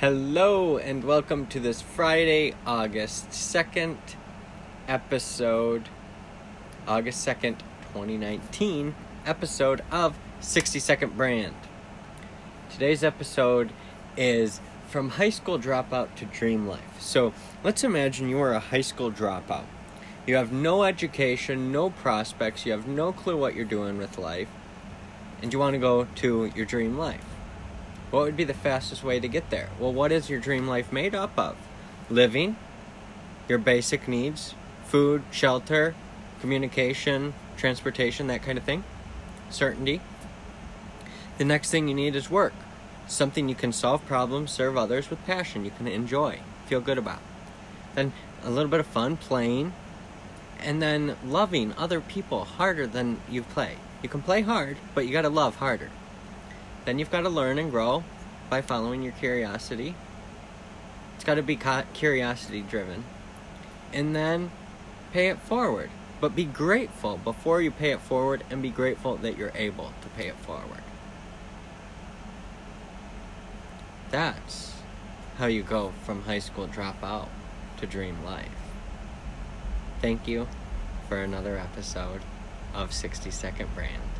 Hello, and welcome to this Friday, August 2nd episode, August 2nd, 2019 episode of 60 Second Brand. Today's episode is From High School Dropout to Dream Life. So let's imagine you are a high school dropout. You have no education, no prospects, you have no clue what you're doing with life, and you want to go to your dream life. What would be the fastest way to get there? Well, what is your dream life made up of? Living, your basic needs, food, shelter, communication, transportation, that kind of thing. Certainty. The next thing you need is work. Something you can solve problems, serve others with passion, you can enjoy, feel good about. Then a little bit of fun, playing, and then loving other people harder than you play. You can play hard, but you gotta love harder. Then you've got to learn and grow by following your curiosity. It's got to be curiosity driven. And then pay it forward. But be grateful before you pay it forward and be grateful that you're able to pay it forward. That's how you go from high school dropout to dream life. Thank you for another episode of 60 Second Brand.